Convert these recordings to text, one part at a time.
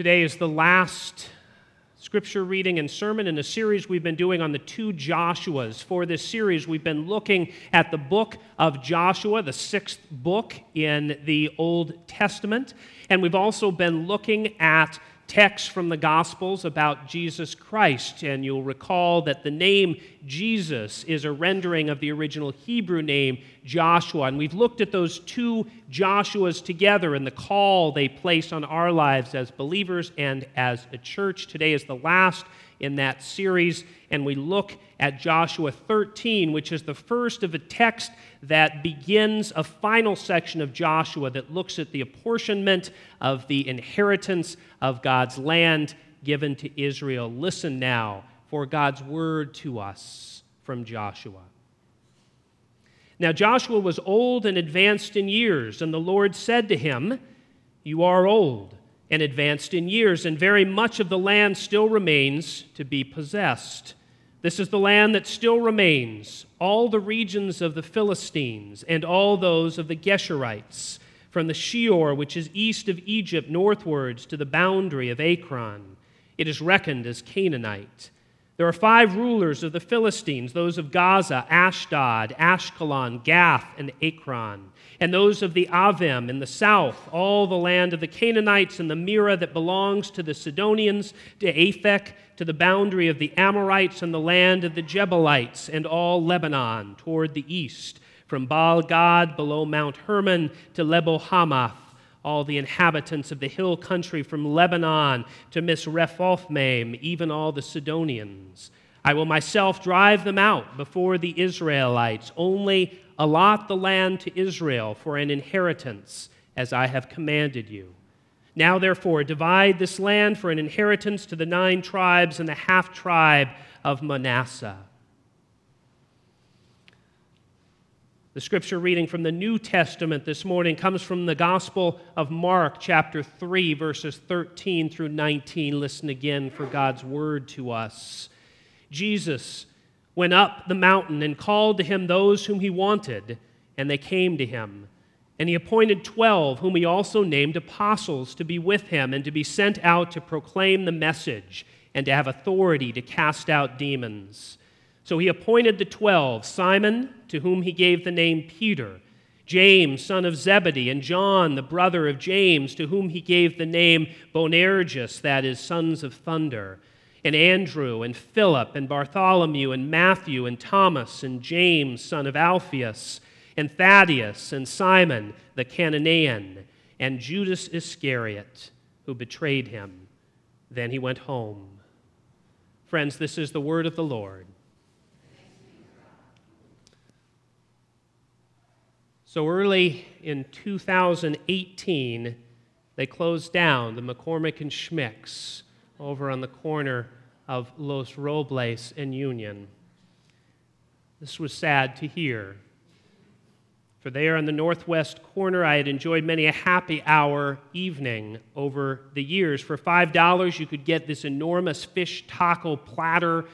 Today is the last scripture reading and sermon in a series we've been doing on the two Joshuas. For this series, we've been looking at the book of Joshua, the sixth book in the Old Testament, and we've also been looking at texts from the Gospels about Jesus Christ. And you'll recall that the name Jesus is a rendering of the original Hebrew name Joshua. And we've looked at those two Joshuas together and the call they place on our lives as believers and as a church. Today is the last in that series, and we look at Joshua 13, which is the first of a text that begins a final section of Joshua that looks at the apportionment of the inheritance of God's land given to Israel. Listen now for God's word to us from Joshua. Now, Joshua was old and advanced in years, and the Lord said to him, You are old and advanced in years, and very much of the land still remains to be possessed. This is the land that still remains, all the regions of the Philistines and all those of the Geshurites, from the Shihor, which is east of Egypt, northwards to the boundary of Ekron. It is reckoned as Canaanite. There are five rulers of the Philistines those of Gaza, Ashdod, Ashkelon, Gath, and Ekron and those of the Avim in the south, all the land of the Canaanites and the Mearah that belongs to the Sidonians, to Aphek, to the boundary of the Amorites and the land of the Jebusites, and all Lebanon toward the east, from Baal Gad below Mount Hermon to Lebo Hamath, all the inhabitants of the hill country from Lebanon to Misrephothmaim, even all the Sidonians. I will myself drive them out before the Israelites. Only allot the land to Israel for an inheritance, as I have commanded you. Now, therefore, divide this land for an inheritance to the nine tribes and the half tribe of Manasseh. The scripture reading from the New Testament this morning comes from the Gospel of Mark, chapter 3, verses 13 through 19. Listen again for God's word to us. Jesus went up the mountain and called to him those whom he wanted, and they came to him. And he appointed twelve, whom he also named apostles, to be with him and to be sent out to proclaim the message and to have authority to cast out demons. So he appointed the twelve Simon, to whom he gave the name Peter, James, son of Zebedee, and John, the brother of James, to whom he gave the name Boanerges, that is, sons of thunder and Andrew and Philip and Bartholomew and Matthew and Thomas and James, son of Alphaeus, and Thaddeus and Simon the Cananean, and Judas Iscariot, who betrayed him. Then he went home. Friends, this is the word of the Lord. So early in 2018, they closed down the McCormick and Schmicks over on the corner of Los Robles and Union. This was sad to hear. For there on the northwest corner, I had enjoyed many a happy hour evening over the years. For $5, you could get this enormous fish taco platter,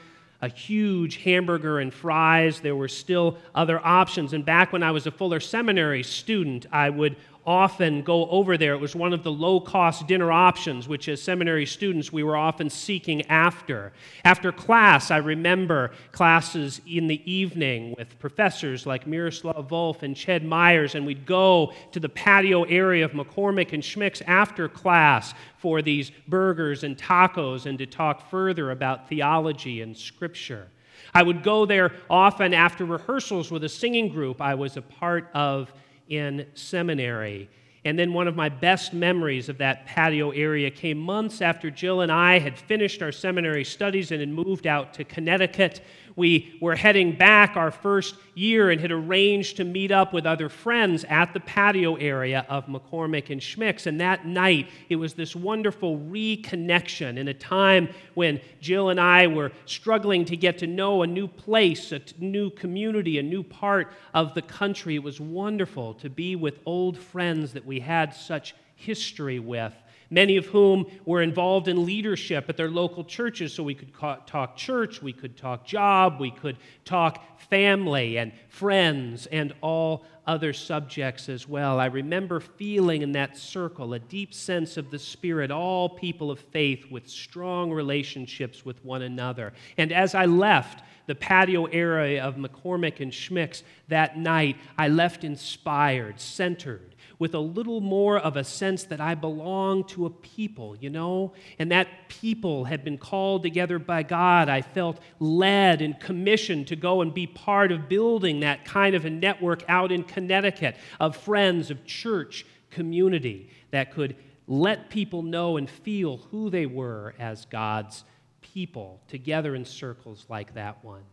a huge hamburger and fries. There were still other options. And back when I was a Fuller Seminary student, I would often go over there. It was one of the low cost dinner options, which as seminary students we were often seeking after. After class, I remember classes in the evening with professors like Miroslav Volf and Ched Myers, and we'd go to the patio area of McCormick and Schmick's after class for these burgers and tacos and to talk further about theology and scripture. I would go there often after rehearsals with a singing group I was a part of in seminary. And then one of my best memories of that patio area came months after Jill and I had finished our seminary studies and had moved out to Connecticut we were heading back our first year and had arranged to meet up with other friends at the patio area of McCormick and Schmicks. And that night, it was this wonderful reconnection in a time when Jill and I were struggling to get to know a new place, a new community, a new part of the country. It was wonderful to be with old friends that we had such history with many of whom were involved in leadership at their local churches. So we could talk church, we could talk job, we could talk family and friends and all other subjects as well. I remember feeling in that circle a deep sense of the Spirit, all people of faith with strong relationships with one another. And as I left, the patio area of McCormick and Schmicks that night, I left inspired, centered, with a little more of a sense that I belong to a people, you know? And that people had been called together by God. I felt led and commissioned to go and be part of building that kind of a network out in Connecticut of friends, of church, community that could let people know and feel who they were as God's people together in circles like that one.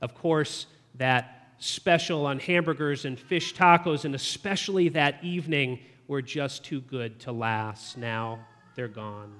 Of course, that special on hamburgers and fish tacos, and especially that evening, were just too good to last. Now they're gone.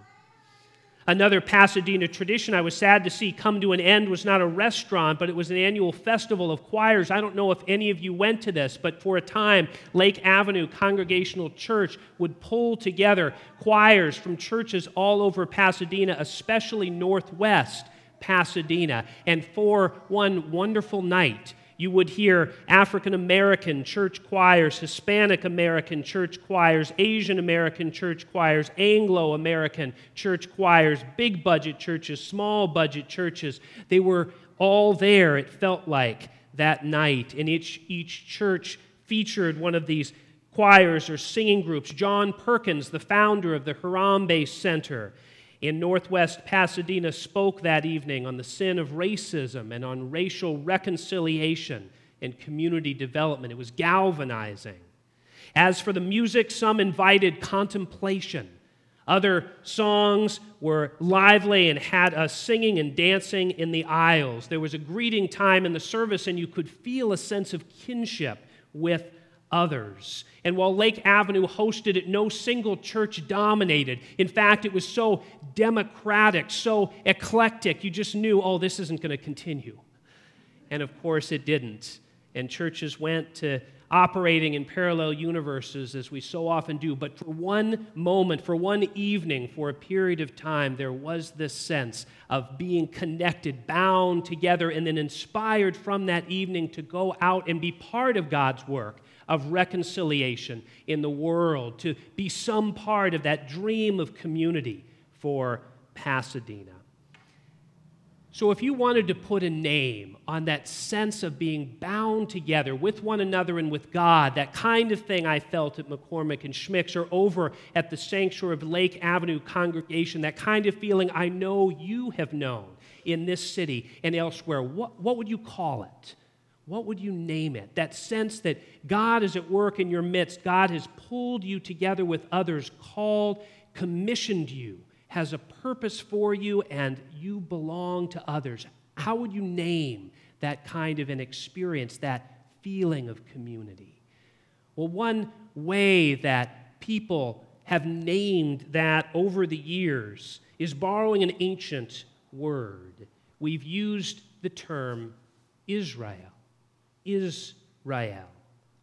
Another Pasadena tradition I was sad to see come to an end was not a restaurant, but it was an annual festival of choirs. I don't know if any of you went to this, but for a time, Lake Avenue Congregational Church would pull together choirs from churches all over Pasadena, especially Northwest Pasadena. And for one wonderful night, you would hear African American church choirs, Hispanic American church choirs, Asian American church choirs, Anglo American church choirs, big budget churches, small budget churches. They were all there, it felt like, that night. And each, each church featured one of these choirs or singing groups. John Perkins, the founder of the Harambee Center, in Northwest Pasadena spoke that evening on the sin of racism and on racial reconciliation and community development. It was galvanizing. As for the music, some invited contemplation. Other songs were lively and had us singing and dancing in the aisles. There was a greeting time in the service, and you could feel a sense of kinship with others. And while Lake Avenue hosted it, no single church dominated. In fact, it was so democratic, so eclectic, you just knew, oh, this isn't going to continue. And of course, it didn't. And churches went to operating in parallel universes as we so often do. But for one moment, for one evening, for a period of time, there was this sense of being connected, bound together, and then inspired from that evening to go out and be part of God's work of reconciliation in the world, to be some part of that dream of community for Pasadena. So, if you wanted to put a name on that sense of being bound together with one another and with God, that kind of thing I felt at McCormick and Schmicks or over at the Sanctuary of Lake Avenue congregation, that kind of feeling I know you have known in this city and elsewhere, what, what would you call it? What would you name it? That sense that God is at work in your midst. God has pulled you together with others, called, commissioned you, has a purpose for you, and you belong to others. How would you name that kind of an experience, that feeling of community? Well, one way that people have named that over the years is borrowing an ancient word. We've used the term Israel. Israel.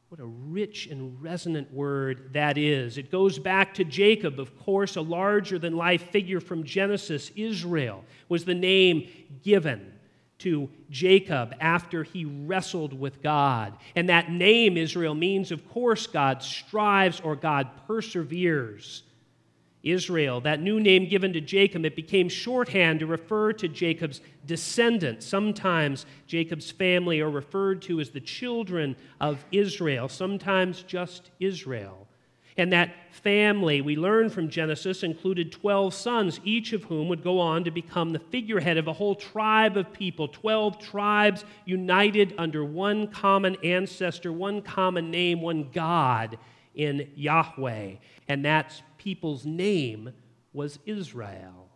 What a rich and resonant word that is. It goes back to Jacob, of course, a larger than life figure from Genesis. Israel was the name given to Jacob after he wrestled with God. And that name, Israel, means, of course, God strives or God perseveres. Israel, that new name given to Jacob, it became shorthand to refer to Jacob's descendants. Sometimes Jacob's family are referred to as the children of Israel, sometimes just Israel. And that family, we learn from Genesis, included 12 sons, each of whom would go on to become the figurehead of a whole tribe of people. 12 tribes united under one common ancestor, one common name, one God in Yahweh. And that's people's name was Israel.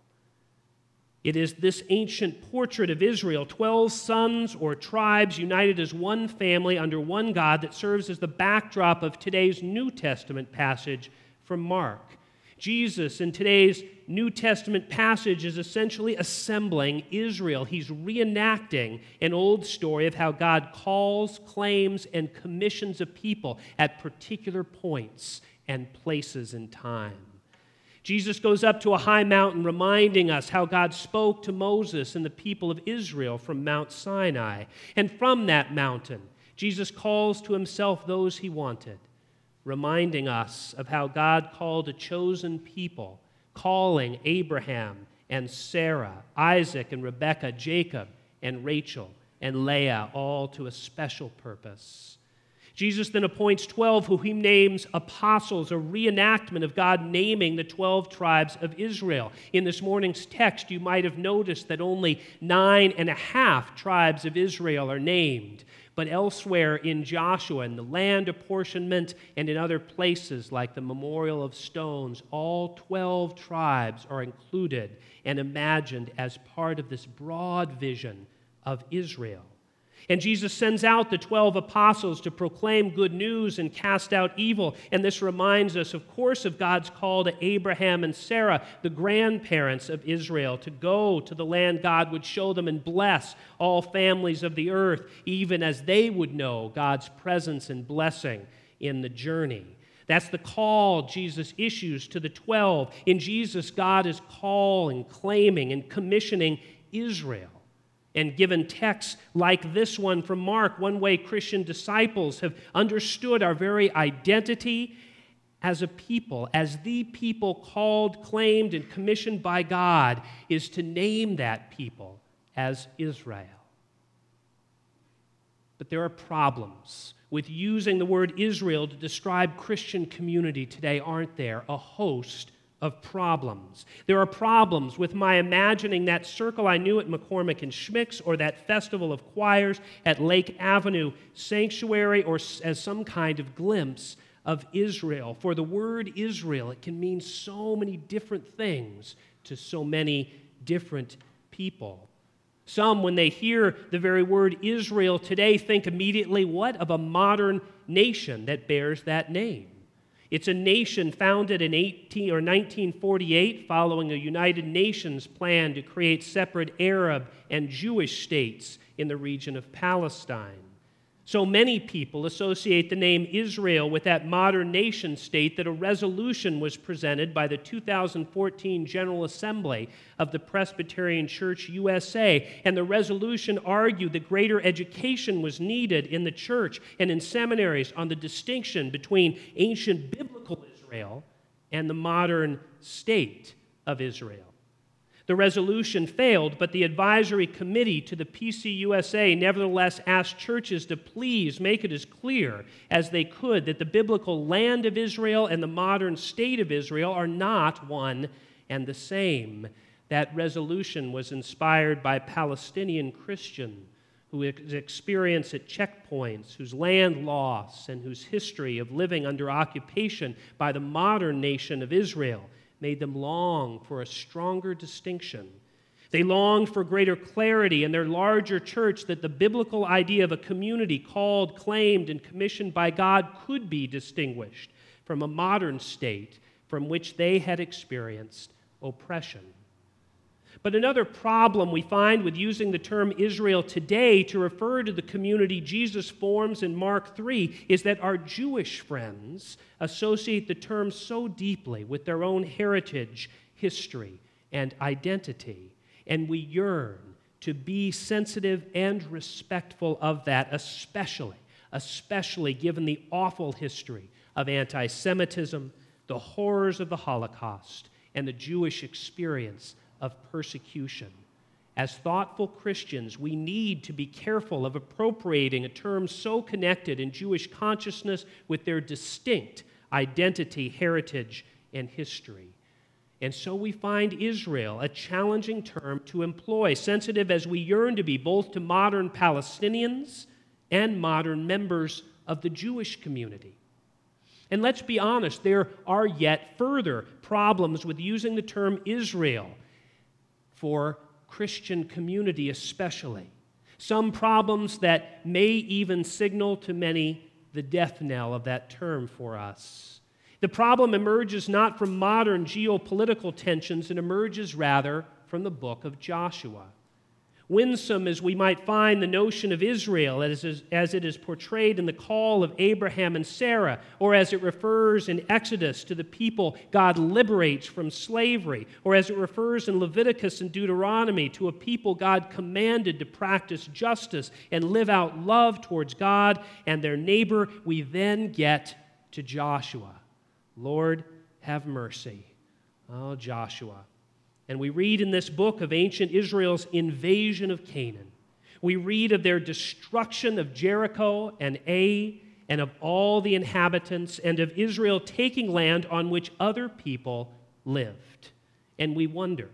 It is this ancient portrait of Israel, 12 sons or tribes united as one family under one God, that serves as the backdrop of today's New Testament passage from Mark. Jesus, in today's New Testament passage, is essentially assembling Israel. He's reenacting an old story of how God calls, claims, and commissions a people at particular points and places in time. Jesus goes up to a high mountain, reminding us how God spoke to Moses and the people of Israel from Mount Sinai. And from that mountain, Jesus calls to himself those he wanted, reminding us of how God called a chosen people, calling Abraham and Sarah, Isaac and Rebekah, Jacob and Rachel and Leah, all to a special purpose. Jesus then appoints 12 who he names apostles, a reenactment of God naming the 12 tribes of Israel. In this morning's text, you might have noticed that only nine and a half tribes of Israel are named. But elsewhere in Joshua, in the land apportionment, and in other places like the Memorial of Stones, all 12 tribes are included and imagined as part of this broad vision of Israel. And Jesus sends out the 12 apostles to proclaim good news and cast out evil. And this reminds us, of course, of God's call to Abraham and Sarah, the grandparents of Israel, to go to the land God would show them and bless all families of the earth, even as they would know God's presence and blessing in the journey. That's the call Jesus issues to the 12. In Jesus, God is calling, claiming, and commissioning Israel. And given texts like this one from Mark, one way Christian disciples have understood our very identity as a people, as the people called, claimed, and commissioned by God, is to name that people as Israel. But there are problems with using the word Israel to describe Christian community today, aren't there? A host of problems. There are problems with my imagining that circle I knew at McCormick and Schmick's or that festival of choirs at Lake Avenue Sanctuary or as some kind of glimpse of Israel. For the word Israel, it can mean so many different things to so many different people. Some, when they hear the very word Israel today, think immediately, what of a modern nation that bears that name? It's a nation founded in 18 or 1948 following a United Nations plan to create separate Arab and Jewish states in the region of Palestine. So many people associate the name Israel with that modern nation state that a resolution was presented by the 2014 General Assembly of the Presbyterian Church USA. And the resolution argued that greater education was needed in the church and in seminaries on the distinction between ancient biblical Israel and the modern state of Israel. The resolution failed, but the advisory committee to the PCUSA nevertheless asked churches to please make it as clear as they could that the biblical land of Israel and the modern state of Israel are not one and the same. That resolution was inspired by Palestinian Christians who experience at checkpoints, whose land loss and whose history of living under occupation by the modern nation of Israel made them long for a stronger distinction. They longed for greater clarity in their larger church that the biblical idea of a community called, claimed, and commissioned by God could be distinguished from a modern state from which they had experienced oppression. But another problem we find with using the term Israel today to refer to the community Jesus forms in Mark 3 is that our Jewish friends associate the term so deeply with their own heritage, history, and identity. And we yearn to be sensitive and respectful of that, especially, especially given the awful history of anti Semitism, the horrors of the Holocaust, and the Jewish experience of persecution. As thoughtful Christians, we need to be careful of appropriating a term so connected in Jewish consciousness with their distinct identity, heritage, and history. And so we find Israel a challenging term to employ, sensitive as we yearn to be both to modern Palestinians and modern members of the Jewish community. And let's be honest, there are yet further problems with using the term Israel for Christian community, especially. Some problems that may even signal to many the death knell of that term for us. The problem emerges not from modern geopolitical tensions, it emerges rather from the book of Joshua. Winsome as we might find the notion of Israel as, as it is portrayed in the call of Abraham and Sarah, or as it refers in Exodus to the people God liberates from slavery, or as it refers in Leviticus and Deuteronomy to a people God commanded to practice justice and live out love towards God and their neighbor, we then get to Joshua. Lord, have mercy. Oh, Joshua. And we read in this book of ancient Israel's invasion of Canaan. We read of their destruction of Jericho and Ai and of all the inhabitants and of Israel taking land on which other people lived. And we wonder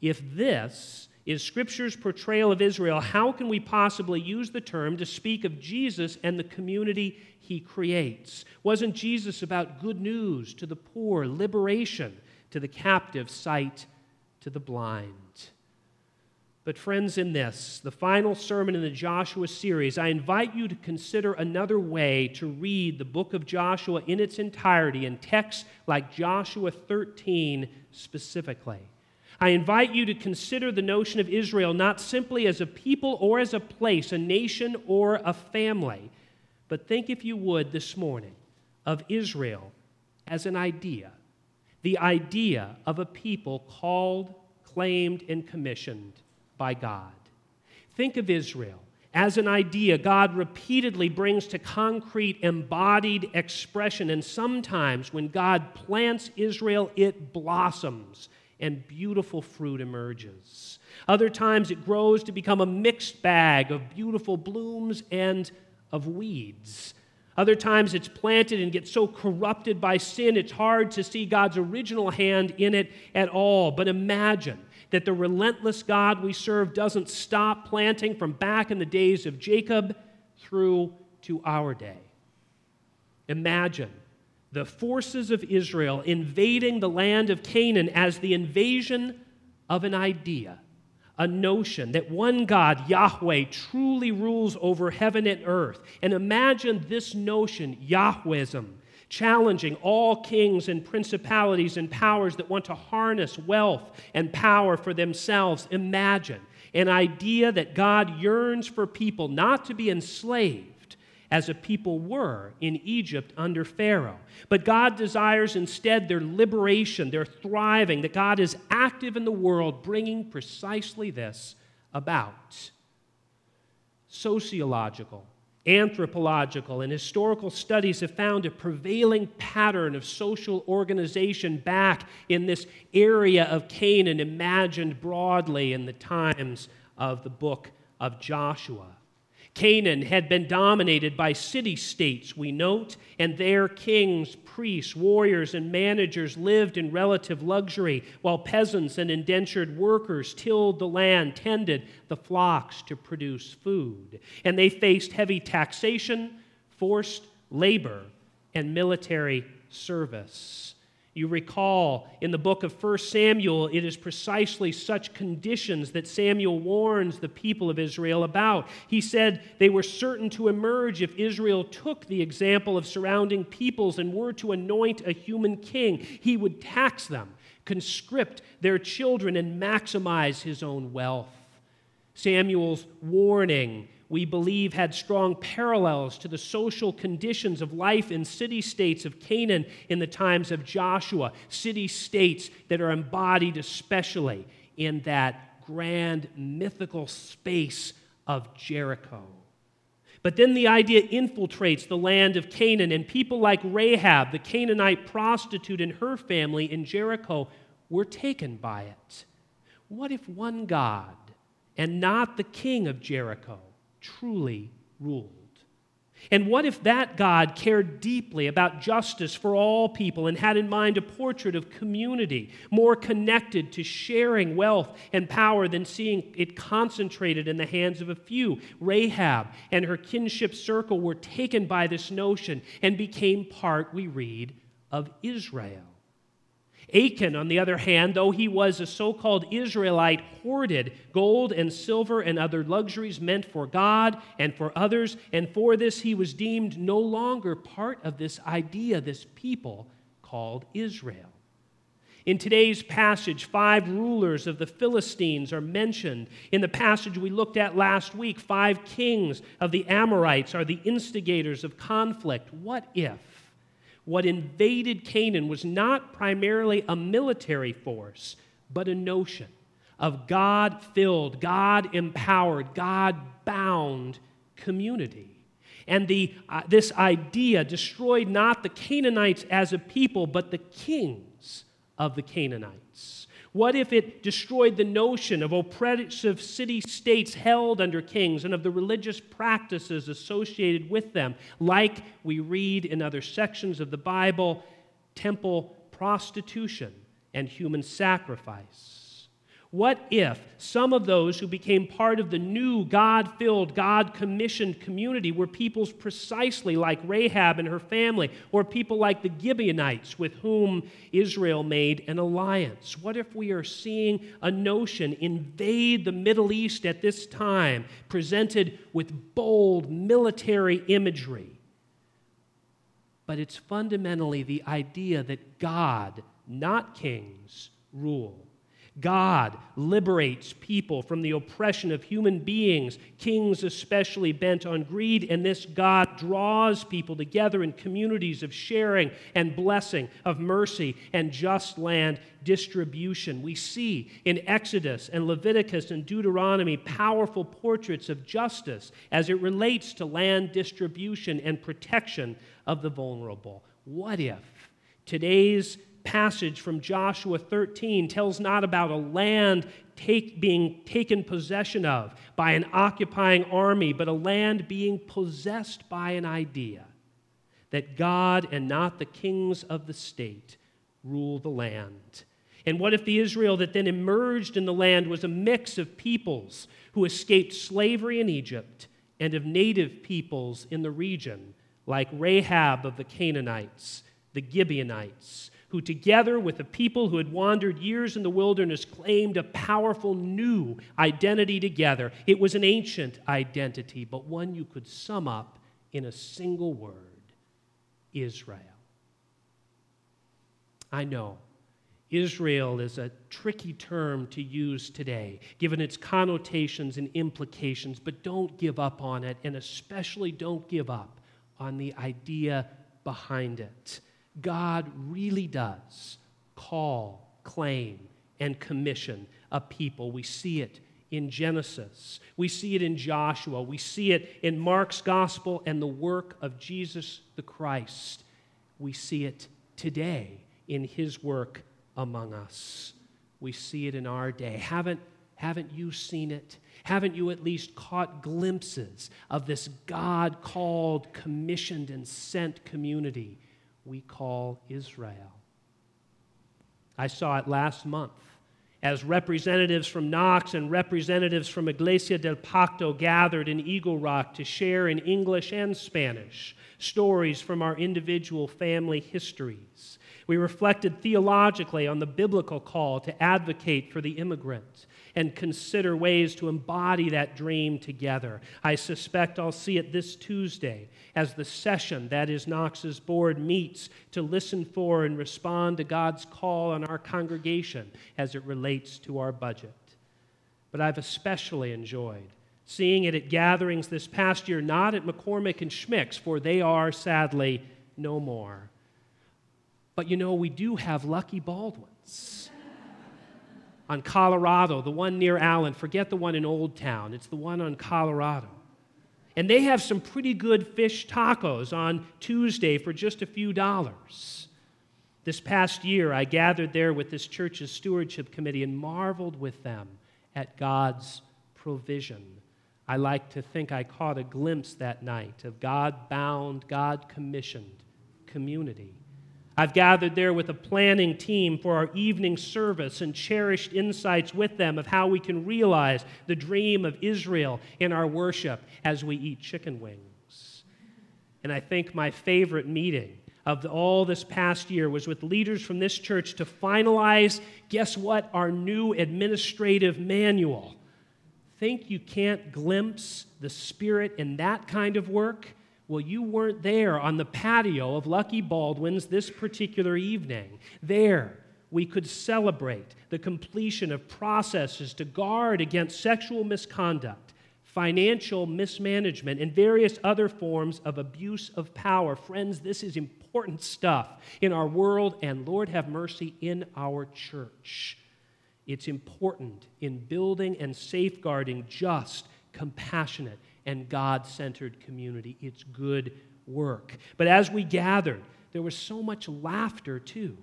if this is Scripture's portrayal of Israel, how can we possibly use the term to speak of Jesus and the community he creates? Wasn't Jesus about good news to the poor, liberation to the captive, sight to the blind. But, friends, in this, the final sermon in the Joshua series, I invite you to consider another way to read the book of Joshua in its entirety in texts like Joshua 13 specifically. I invite you to consider the notion of Israel not simply as a people or as a place, a nation or a family, but think, if you would, this morning of Israel as an idea the idea of a people called, claimed, and commissioned by God. Think of Israel as an idea God repeatedly brings to concrete, embodied expression. And sometimes when God plants Israel, it blossoms and beautiful fruit emerges. Other times it grows to become a mixed bag of beautiful blooms and of weeds. Other times it's planted and gets so corrupted by sin, it's hard to see God's original hand in it at all. But imagine that the relentless God we serve doesn't stop planting from back in the days of Jacob through to our day. Imagine the forces of Israel invading the land of Canaan as the invasion of an idea a notion that one God, Yahweh, truly rules over heaven and earth. And imagine this notion, Yahwehism, challenging all kings and principalities and powers that want to harness wealth and power for themselves. Imagine an idea that God yearns for people not to be enslaved as a people were in Egypt under Pharaoh. But God desires instead their liberation, their thriving, that God is active in the world, bringing precisely this about. Sociological, anthropological, and historical studies have found a prevailing pattern of social organization back in this area of Canaan, imagined broadly in the times of the book of Joshua. Canaan had been dominated by city states, we note, and their kings, priests, warriors, and managers lived in relative luxury, while peasants and indentured workers tilled the land, tended the flocks to produce food. And they faced heavy taxation, forced labor, and military service. You recall in the book of 1 Samuel, it is precisely such conditions that Samuel warns the people of Israel about. He said they were certain to emerge if Israel took the example of surrounding peoples and were to anoint a human king. He would tax them, conscript their children, and maximize his own wealth. Samuel's warning we believe had strong parallels to the social conditions of life in city states of Canaan in the times of Joshua, city states that are embodied especially in that grand mythical space of Jericho. But then the idea infiltrates the land of Canaan, and people like Rahab, the Canaanite prostitute, and her family in Jericho were taken by it. What if one God, and not the king of Jericho, truly ruled? And what if that God cared deeply about justice for all people and had in mind a portrait of community more connected to sharing wealth and power than seeing it concentrated in the hands of a few? Rahab and her kinship circle were taken by this notion and became part, we read, of Israel. Achan, on the other hand, though he was a so called Israelite, hoarded gold and silver and other luxuries meant for God and for others, and for this he was deemed no longer part of this idea, this people called Israel. In today's passage, five rulers of the Philistines are mentioned. In the passage we looked at last week, five kings of the Amorites are the instigators of conflict. What if what invaded Canaan was not primarily a military force, but a notion of God filled, God empowered, God bound community? And the, uh, this idea destroyed not the Canaanites as a people, but the kings of the Canaanites? What if it destroyed the notion of oppressive city states held under kings and of the religious practices associated with them, like we read in other sections of the Bible temple prostitution and human sacrifice? What if some of those who became part of the new God filled, God commissioned community were peoples precisely like Rahab and her family, or people like the Gibeonites with whom Israel made an alliance? What if we are seeing a notion invade the Middle East at this time, presented with bold military imagery? But it's fundamentally the idea that God, not kings, rule. God liberates people from the oppression of human beings, kings especially bent on greed, and this God draws people together in communities of sharing and blessing, of mercy and just land distribution. We see in Exodus and Leviticus and Deuteronomy powerful portraits of justice as it relates to land distribution and protection of the vulnerable. What if today's passage from Joshua 13 tells not about a land take, being taken possession of by an occupying army, but a land being possessed by an idea that God and not the kings of the state rule the land. And what if the Israel that then emerged in the land was a mix of peoples who escaped slavery in Egypt and of native peoples in the region, like Rahab of the Canaanites, the Gibeonites, who, together with the people who had wandered years in the wilderness, claimed a powerful new identity together. It was an ancient identity, but one you could sum up in a single word Israel. I know. Israel is a tricky term to use today, given its connotations and implications, but don't give up on it, and especially don't give up on the idea behind it. God really does call, claim, and commission a people. We see it in Genesis, we see it in Joshua, we see it in Mark's gospel and the work of Jesus the Christ. We see it today in his work among us. We see it in our day. Haven't, haven't you seen it? Haven't you at least caught glimpses of this God called, commissioned, and sent community we call Israel. I saw it last month as representatives from Knox and representatives from Iglesia del Pacto gathered in Eagle Rock to share in English and Spanish stories from our individual family histories. We reflected theologically on the biblical call to advocate for the immigrant and consider ways to embody that dream together. I suspect I'll see it this Tuesday as the session, that is Knox's board, meets to listen for and respond to God's call on our congregation as it relates to our budget. But I've especially enjoyed seeing it at gatherings this past year, not at McCormick and Schmick's, for they are sadly no more. But you know, we do have Lucky Baldwins on Colorado, the one near Allen. Forget the one in Old Town, it's the one on Colorado. And they have some pretty good fish tacos on Tuesday for just a few dollars. This past year, I gathered there with this church's stewardship committee and marveled with them at God's provision. I like to think I caught a glimpse that night of God bound, God commissioned community. I've gathered there with a planning team for our evening service and cherished insights with them of how we can realize the dream of Israel in our worship as we eat chicken wings. And I think my favorite meeting of all this past year was with leaders from this church to finalize, guess what, our new administrative manual. Think you can't glimpse the Spirit in that kind of work? Well, you weren't there on the patio of Lucky Baldwin's this particular evening. There, we could celebrate the completion of processes to guard against sexual misconduct, financial mismanagement, and various other forms of abuse of power. Friends, this is important stuff in our world, and Lord have mercy in our church. It's important in building and safeguarding just, compassionate, and God centered community. It's good work. But as we gathered, there was so much laughter too.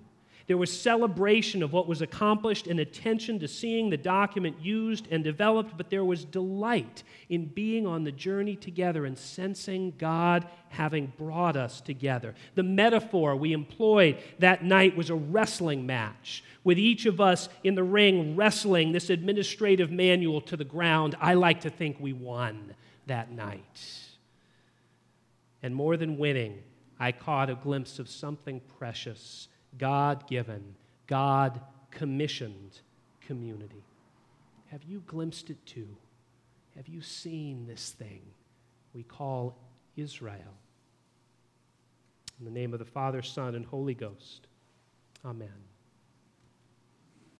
There was celebration of what was accomplished and attention to seeing the document used and developed, but there was delight in being on the journey together and sensing God having brought us together. The metaphor we employed that night was a wrestling match, with each of us in the ring wrestling this administrative manual to the ground. I like to think we won that night. And more than winning, I caught a glimpse of something precious, God given, God commissioned community. Have you glimpsed it too? Have you seen this thing we call Israel? In the name of the Father, Son, and Holy Ghost. Amen.